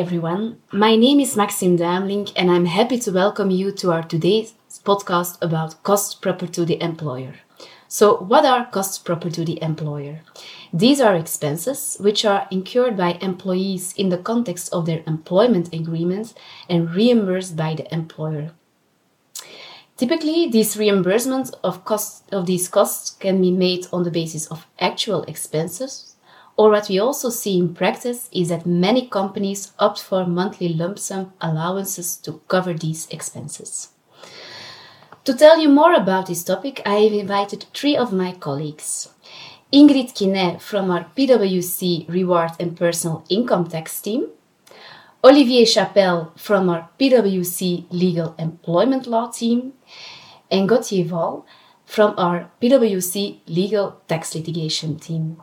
everyone. My name is Maxime Damling, and I'm happy to welcome you to our today's podcast about costs proper to the employer. So, what are costs proper to the employer? These are expenses which are incurred by employees in the context of their employment agreement and reimbursed by the employer. Typically, these reimbursements of costs of these costs can be made on the basis of actual expenses or what we also see in practice is that many companies opt for monthly lump sum allowances to cover these expenses. To tell you more about this topic, I have invited three of my colleagues. Ingrid Quinet from our PwC Reward and Personal Income Tax team, Olivier Chapelle from our PwC Legal Employment Law team, and Gauthier Val from our PwC Legal Tax Litigation team.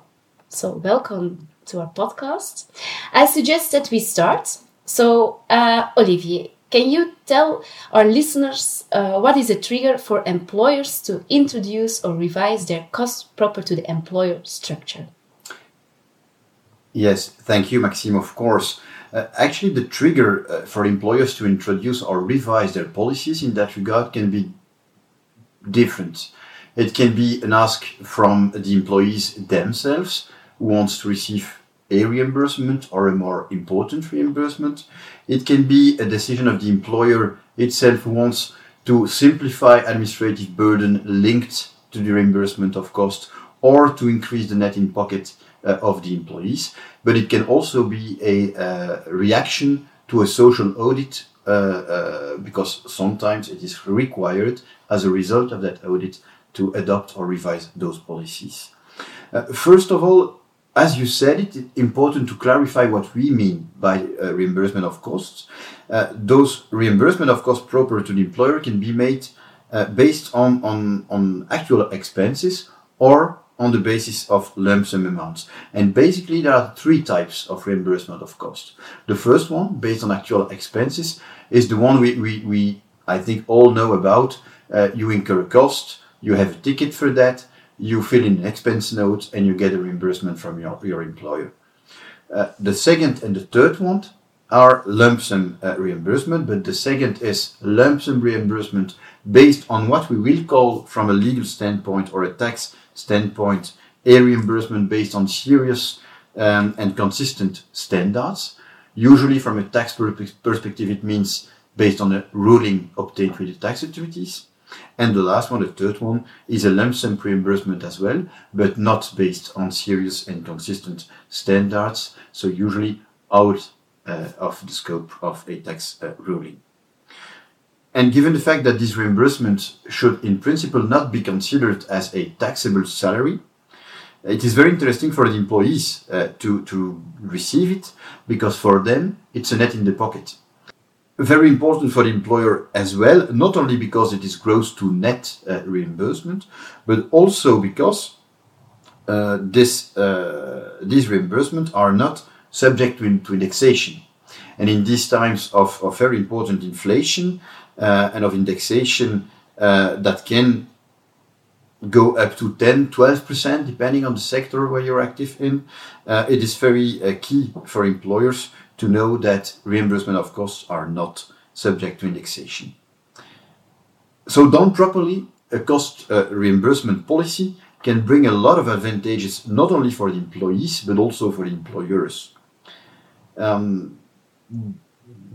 So, welcome to our podcast. I suggest that we start. So, uh, Olivier, can you tell our listeners uh, what is a trigger for employers to introduce or revise their cost proper to the employer structure? Yes, thank you, Maxime. Of course. Uh, actually, the trigger uh, for employers to introduce or revise their policies in that regard can be different. It can be an ask from the employees themselves wants to receive a reimbursement or a more important reimbursement. It can be a decision of the employer itself who wants to simplify administrative burden linked to the reimbursement of cost or to increase the net in pocket uh, of the employees. But it can also be a uh, reaction to a social audit uh, uh because sometimes it is required as a result of that audit to adopt or revise those policies. Uh, first of all, as you said, it's important to clarify what we mean by uh, reimbursement of costs. Uh, those reimbursement of costs proper to the employer can be made uh, based on, on, on actual expenses or on the basis of lump sum amounts. And basically, there are three types of reimbursement of costs. The first one, based on actual expenses, is the one we, we, we I think, all know about. Uh, you incur a cost, you have a ticket for that, you fill in expense note and you get a reimbursement from your, your employer. Uh, the second and the third one are lump sum uh, reimbursement, but the second is lump sum reimbursement based on what we will call, from a legal standpoint or a tax standpoint, a reimbursement based on serious um, and consistent standards. Usually, from a tax perspective, it means based on a ruling obtained with the tax authorities. And the last one, the third one, is a lump sum reimbursement as well, but not based on serious and consistent standards, so usually out uh, of the scope of a tax uh, ruling. And given the fact that this reimbursement should in principle not be considered as a taxable salary, it is very interesting for the employees uh, to, to receive it because for them it's a net in the pocket very important for the employer as well, not only because it is gross to net uh, reimbursement, but also because uh, this, uh, these reimbursements are not subject to, to, indexation. And in these times of, of very important inflation uh, and of indexation uh, that can go up to 10, 12%, depending on the sector where you're active in, uh, it is very key for employers to know that reimbursement of costs are not subject to indexation. So done properly, a cost uh, reimbursement policy can bring a lot of advantages not only for the employees but also for the employers. Um,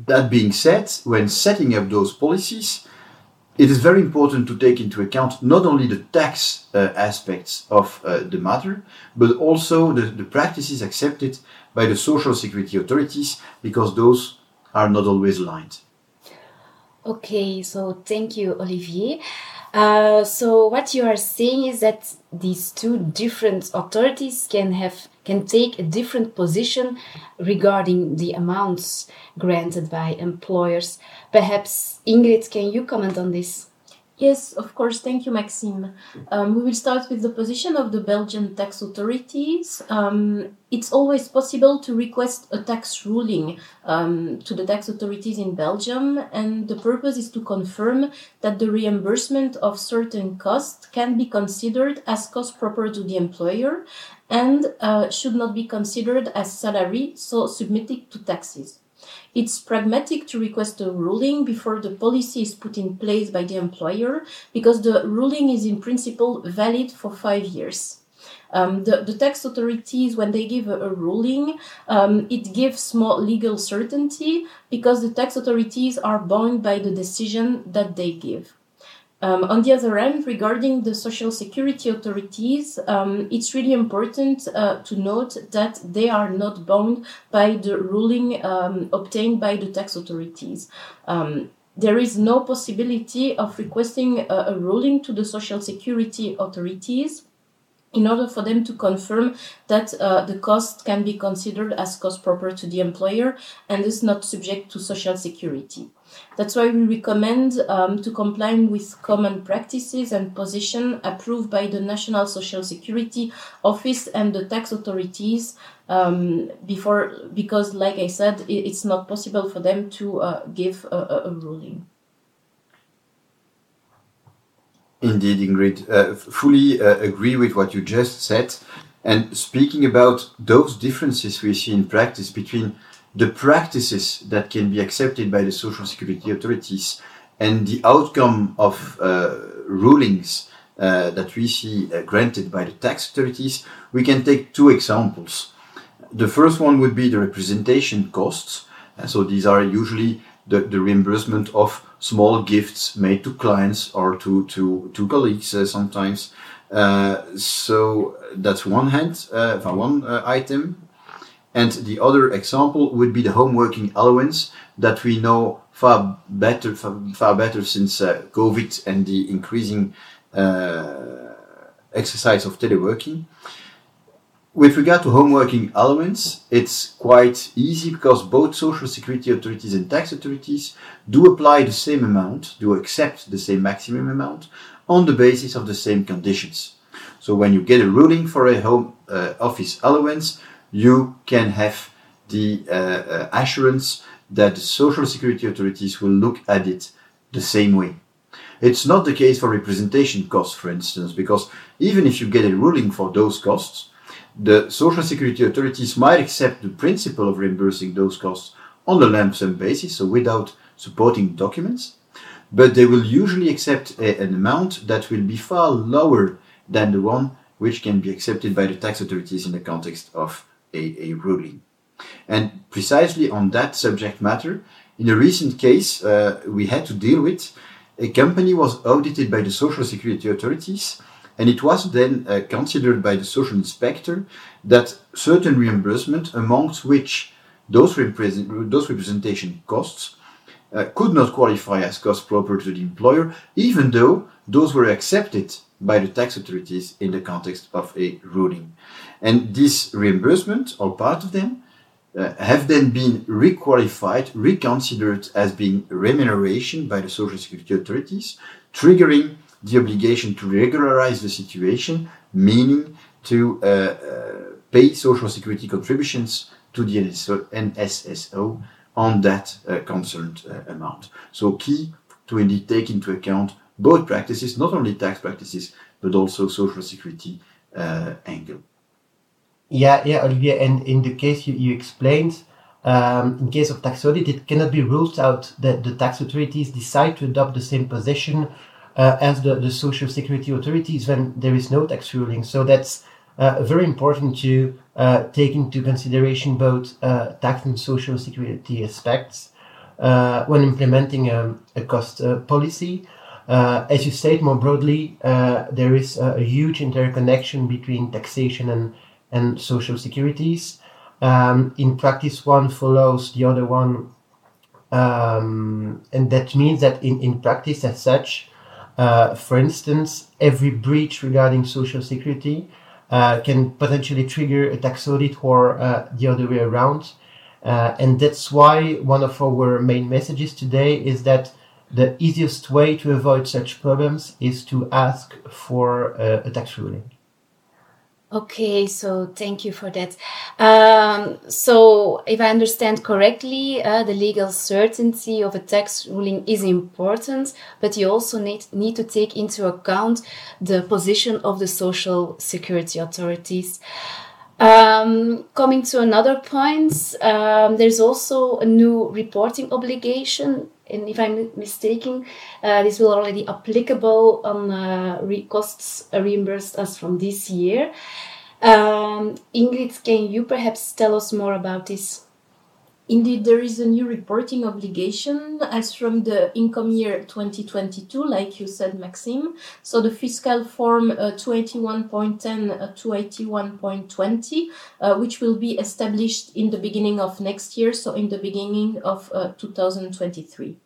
that being said, when setting up those policies, it is very important to take into account not only the tax uh, aspects of uh, the matter, but also the, the practices accepted by the social security authorities because those are not always aligned. Okay, so thank you, Olivier. Uh, so what you are saying is that these two different authorities can have can take a different position regarding the amounts granted by employers. Perhaps Ingrid, can you comment on this? Yes, of course. Thank you, Maxime. Um, we will start with the position of the Belgian tax authorities. Um, it's always possible to request a tax ruling um, to the tax authorities in Belgium, and the purpose is to confirm that the reimbursement of certain costs can be considered as cost proper to the employer and uh, should not be considered as salary, so submitted to taxes. It's pragmatic to request a ruling before the policy is put in place by the employer because the ruling is in principle valid for five years. Um, the, the tax authorities, when they give a, a ruling, um, it gives more legal certainty because the tax authorities are bound by the decision that they give. Um, on the other hand, regarding the social security authorities, um, it's really important uh, to note that they are not bound by the ruling um, obtained by the tax authorities. Um, there is no possibility of requesting a, a ruling to the social security authorities in order for them to confirm that uh, the cost can be considered as cost proper to the employer and is not subject to social security. That's why we recommend um, to comply with common practices and position approved by the National Social Security Office and the tax authorities um, before, because like I said, it's not possible for them to uh, give a, a ruling. Indeed, Ingrid, uh, fully uh, agree with what you just said. And speaking about those differences we see in practice between the practices that can be accepted by the social security authorities and the outcome of uh, rulings uh, that we see uh, granted by the tax authorities, we can take two examples. The first one would be the representation costs. so these are usually the, the reimbursement of small gifts made to clients or to, to, to colleagues uh, sometimes. Uh, so that's one hand, uh, one uh, item. And the other example would be the home working allowance that we know far better, far, far better since uh, COVID and the increasing uh, exercise of teleworking. With regard to home working allowance, it's quite easy because both social security authorities and tax authorities do apply the same amount, do accept the same maximum amount on the basis of the same conditions. So when you get a ruling for a home uh, office allowance, you can have the uh, uh, assurance that the social security authorities will look at it the same way. It's not the case for representation costs, for instance, because even if you get a ruling for those costs, the social security authorities might accept the principle of reimbursing those costs on a lump sum basis, so without supporting documents, but they will usually accept a, an amount that will be far lower than the one which can be accepted by the tax authorities in the context of a, a ruling. And precisely on that subject matter, in a recent case uh, we had to deal with, a company was audited by the social security authorities and it was then uh, considered by the social inspector that certain reimbursement, amongst which those, those representation costs, uh, could not qualify as cost proper to the employer, even though those were accepted by the tax authorities in the context of a ruling. And this reimbursement, or part of them, uh, have then been requalified, reconsidered as being remuneration by the social security authorities, triggering the obligation to regularize the situation, meaning to uh, uh, pay social security contributions to the NSSO on that uh, concerned uh, amount. So key to indeed take into account both practices, not only tax practices, but also social security angle. Yeah, yeah, Olivier, and in the case you, you explained, um, in case of tax audit, it cannot be ruled out that the tax authorities decide to adopt the same position uh, as the, the social security authorities when there is no tax ruling. So that's uh, very important to uh, take into consideration both uh, tax and social security aspects uh, when implementing um, a cost uh, policy. as you said more broadly, there is a, a, huge interconnection between taxation and, and social securities. Um, in practice, one follows the other one, um, and that means that in, in practice, as such, uh, for instance, every breach regarding social security uh, can potentially trigger a tax audit or uh, the other way around. Uh, and that's why one of our main messages today is that the easiest way to avoid such problems is to ask for a tax ruling. Okay, so thank you for that. Um, so, if I understand correctly, uh, the legal certainty of a tax ruling is important, but you also need, need to take into account the position of the social security authorities. Um, coming to another point, um, there's also a new reporting obligation, and if I'm mistaken, uh, this will already applicable on uh, re- costs reimbursed as from this year. Um, Ingrid, can you perhaps tell us more about this? Indeed, there is a new reporting obligation as from the income year 2022, like you said, Maxime. So the fiscal form uh, 281.10 uh, 281.20, uh, which will be established in the beginning of next year, so in the beginning of uh, 2023.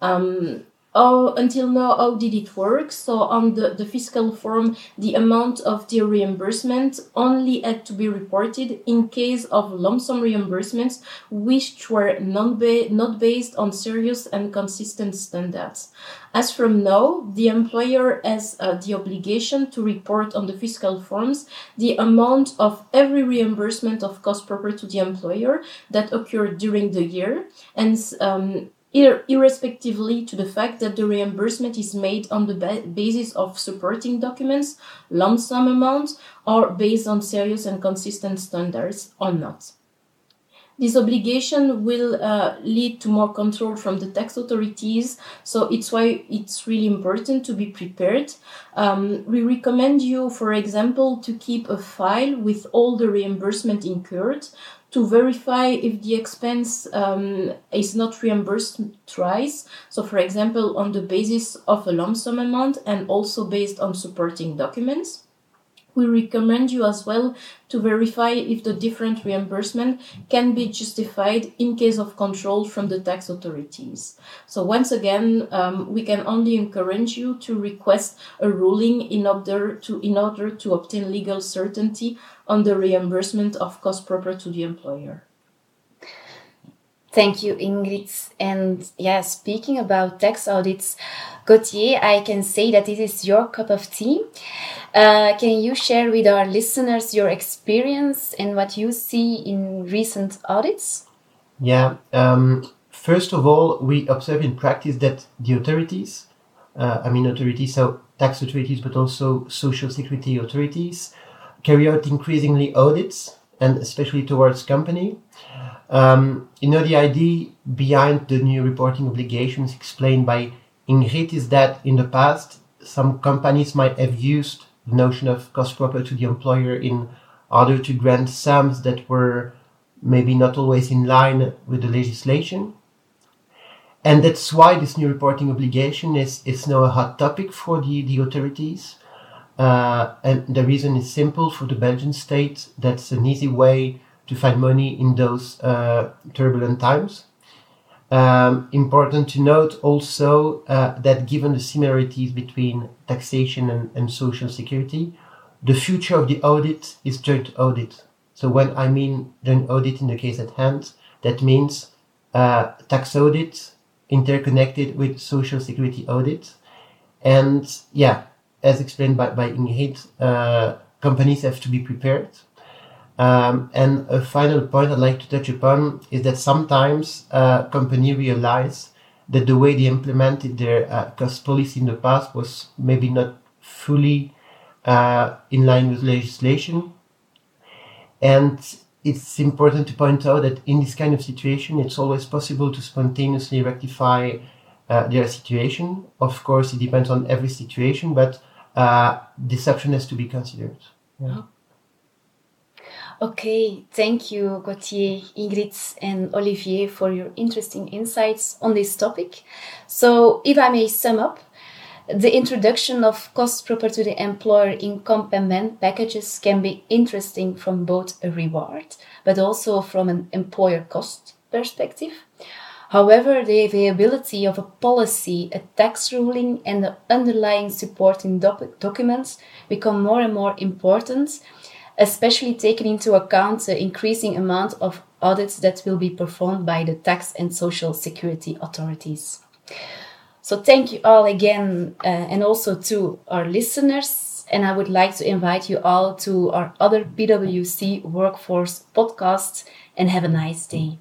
Um, Oh, until now, how did it work? So on the, the fiscal form, the amount of the reimbursement only had to be reported in case of lump sum reimbursements which were non ba- not based on serious and consistent standards. As from now, the employer has uh, the obligation to report on the fiscal forms the amount of every reimbursement of cost proper to the employer that occurred during the year and um, ir- irrespectively to the fact that the reimbursement is made on the ba- basis of supporting documents, lump sum amount, or based on serious and consistent standards or not. This obligation will uh, lead to more control from the tax authorities, so it's why it's really important to be prepared. Um, we recommend you, for example, to keep a file with all the reimbursement incurred to verify if the expense um, is not reimbursed twice. So, for example, on the basis of a lump sum amount and also based on supporting documents. We recommend you as well to verify if the different reimbursement can be justified in case of control from the tax authorities. So once again, um, we can only encourage you to request a ruling in order to in order to obtain legal certainty on the reimbursement of cost proper to the employer. Thank you, Ingrid. And yeah, speaking about tax audits, Gauthier, I can say that this is your cup of tea. Uh, can you share with our listeners your experience and what you see in recent audits? Yeah. Um, first of all, we observe in practice that the authorities, uh, I mean authorities, so tax authorities, but also social security authorities, carry out increasingly audits, and especially towards company. Um, you know, the idea behind the new reporting obligations explained by Ingrid is that in the past, some companies might have used the notion of cost proper to the employer in order to grant sums that were maybe not always in line with the legislation. And that's why this new reporting obligation is, is now a hot topic for the, the authorities. Uh, and the reason is simple for the Belgian state. That's an easy way to find money in those uh, turbulent times. Um, important to note also uh, that given the similarities between taxation and, and social security, the future of the audit is joint audit. So when I mean joint audit in the case at hand, that means uh, tax audit interconnected with social security audit. And yeah, as explained by, by Ingrid, uh, companies have to be prepared. Um, and a final point I'd like to touch upon is that sometimes uh, company realize that the way they implemented their uh, cost policy in the past was maybe not fully uh, in line with legislation. And it's important to point out that in this kind of situation, it's always possible to spontaneously rectify uh, their situation. Of course, it depends on every situation, but uh, deception has to be considered. Yeah. Okay, thank you, Gauthier, Ingrid, and Olivier for your interesting insights on this topic. So, if I may sum up, the introduction of cost proper to the employer income payment packages can be interesting from both a reward but also from an employer cost perspective. However, the availability of a policy, a tax ruling, and the underlying supporting doc- documents become more and more important, especially taking into account the increasing amount of audits that will be performed by the tax and social security authorities. So, thank you all again, uh, and also to our listeners. And I would like to invite you all to our other PwC Workforce podcast and have a nice day.